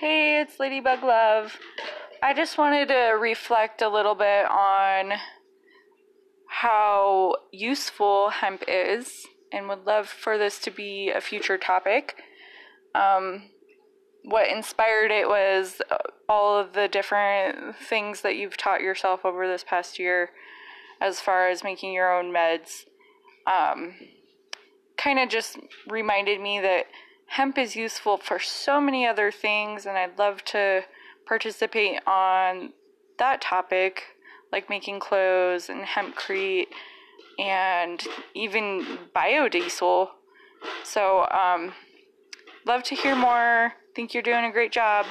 Hey, it's Ladybug Love. I just wanted to reflect a little bit on how useful hemp is and would love for this to be a future topic. Um, what inspired it was all of the different things that you've taught yourself over this past year as far as making your own meds. Um, kind of just reminded me that hemp is useful for so many other things, and I'd love to participate on that topic, like making clothes and hempcrete and even biodiesel. So, um, love to hear more. Think you're doing a great job.